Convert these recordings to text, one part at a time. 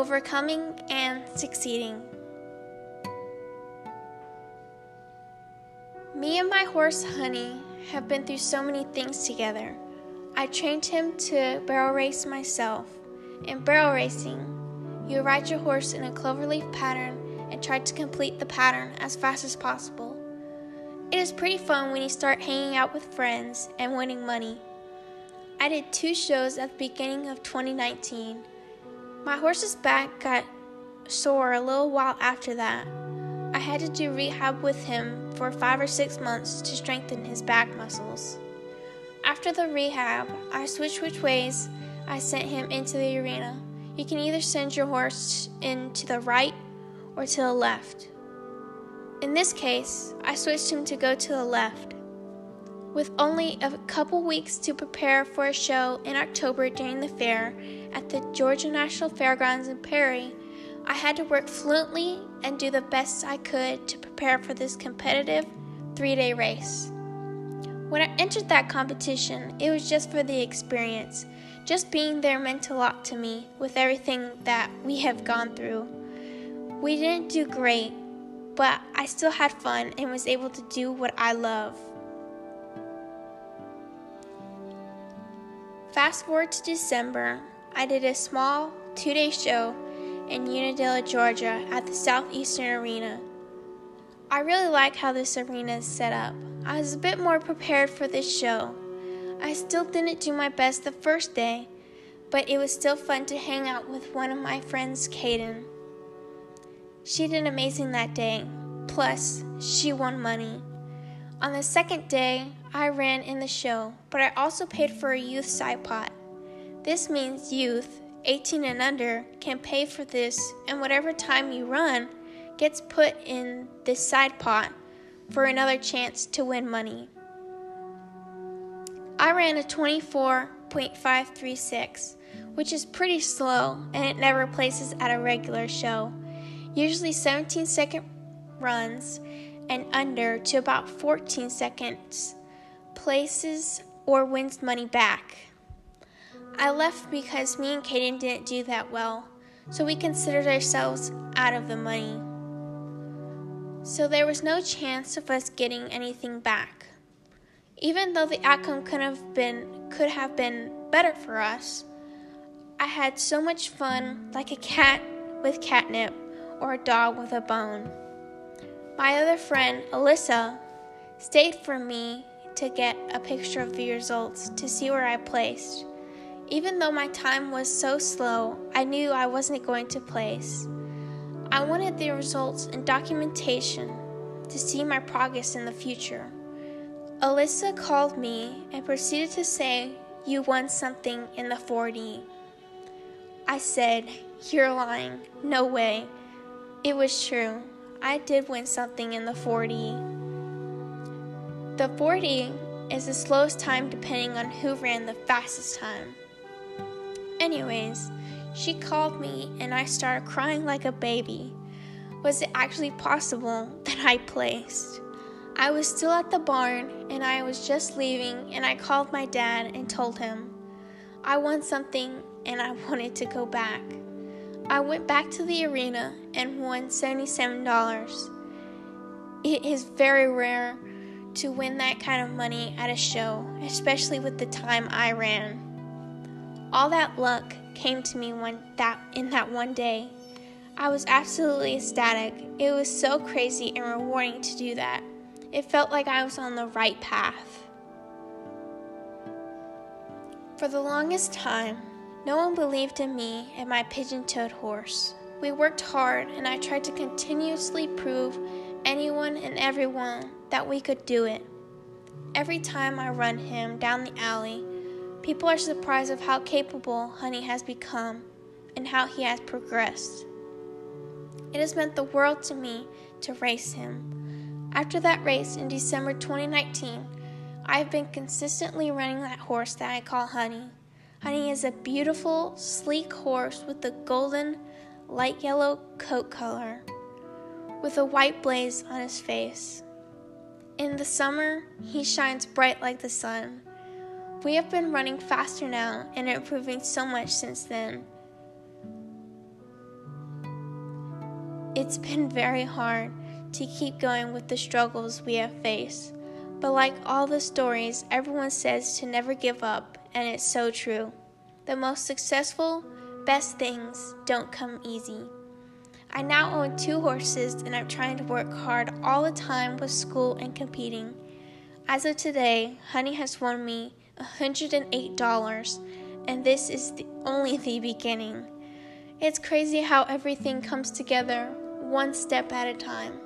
overcoming and succeeding. Me and my horse Honey have been through so many things together. I trained him to barrel race myself. In barrel racing, you ride your horse in a cloverleaf pattern and try to complete the pattern as fast as possible. It is pretty fun when you start hanging out with friends and winning money. I did two shows at the beginning of 2019. My horse's back got sore a little while after that. I had to do rehab with him for five or six months to strengthen his back muscles. After the rehab, I switched which ways I sent him into the arena. You can either send your horse in to the right or to the left. In this case, I switched him to go to the left. With only a couple weeks to prepare for a show in October during the fair at the Georgia National Fairgrounds in Perry, I had to work fluently and do the best I could to prepare for this competitive three day race. When I entered that competition, it was just for the experience. Just being there meant a lot to me with everything that we have gone through. We didn't do great, but I still had fun and was able to do what I love. Fast forward to December, I did a small two day show in Unadilla, Georgia at the Southeastern Arena. I really like how this arena is set up. I was a bit more prepared for this show. I still didn't do my best the first day, but it was still fun to hang out with one of my friends, Kaden. She did amazing that day, plus, she won money. On the second day, I ran in the show, but I also paid for a youth side pot. This means youth, 18 and under, can pay for this, and whatever time you run gets put in this side pot for another chance to win money. I ran a 24.536, which is pretty slow and it never places at a regular show. Usually 17 second runs and under to about 14 seconds places or wins money back. I left because me and Kaden didn't do that well, so we considered ourselves out of the money. So there was no chance of us getting anything back. Even though the outcome could have been could have been better for us, I had so much fun like a cat with catnip or a dog with a bone. My other friend, Alyssa, stayed for me to get a picture of the results to see where I placed. Even though my time was so slow, I knew I wasn't going to place. I wanted the results and documentation to see my progress in the future. Alyssa called me and proceeded to say, You won something in the 4D. I said, You're lying. No way. It was true. I did win something in the 4D. The 4D is the slowest time depending on who ran the fastest time. Anyways, she called me and I started crying like a baby. Was it actually possible that I placed? I was still at the barn and I was just leaving and I called my dad and told him I won something and I wanted to go back. I went back to the arena and won $77. It is very rare to win that kind of money at a show, especially with the time I ran. All that luck came to me that in that one day. I was absolutely ecstatic. It was so crazy and rewarding to do that. It felt like I was on the right path. For the longest time, no one believed in me and my pigeon toed horse. We worked hard, and I tried to continuously prove anyone and everyone that we could do it. Every time I run him down the alley, people are surprised of how capable Honey has become and how he has progressed. It has meant the world to me to race him. After that race in December 2019, I have been consistently running that horse that I call Honey. Honey is a beautiful, sleek horse with a golden, light yellow coat color, with a white blaze on his face. In the summer, he shines bright like the sun. We have been running faster now and improving so much since then. It's been very hard to keep going with the struggles we have faced. But like all the stories, everyone says to never give up, and it's so true. The most successful, best things don't come easy. I now own two horses and I'm trying to work hard all the time with school and competing. As of today, Honey has won me $108, and this is the, only the beginning. It's crazy how everything comes together one step at a time.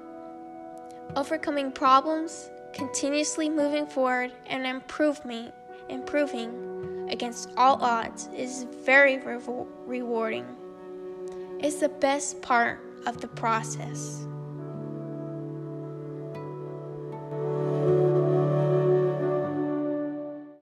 Overcoming problems, continuously moving forward, and improving, improving against all odds is very rewarding. It's the best part of the process.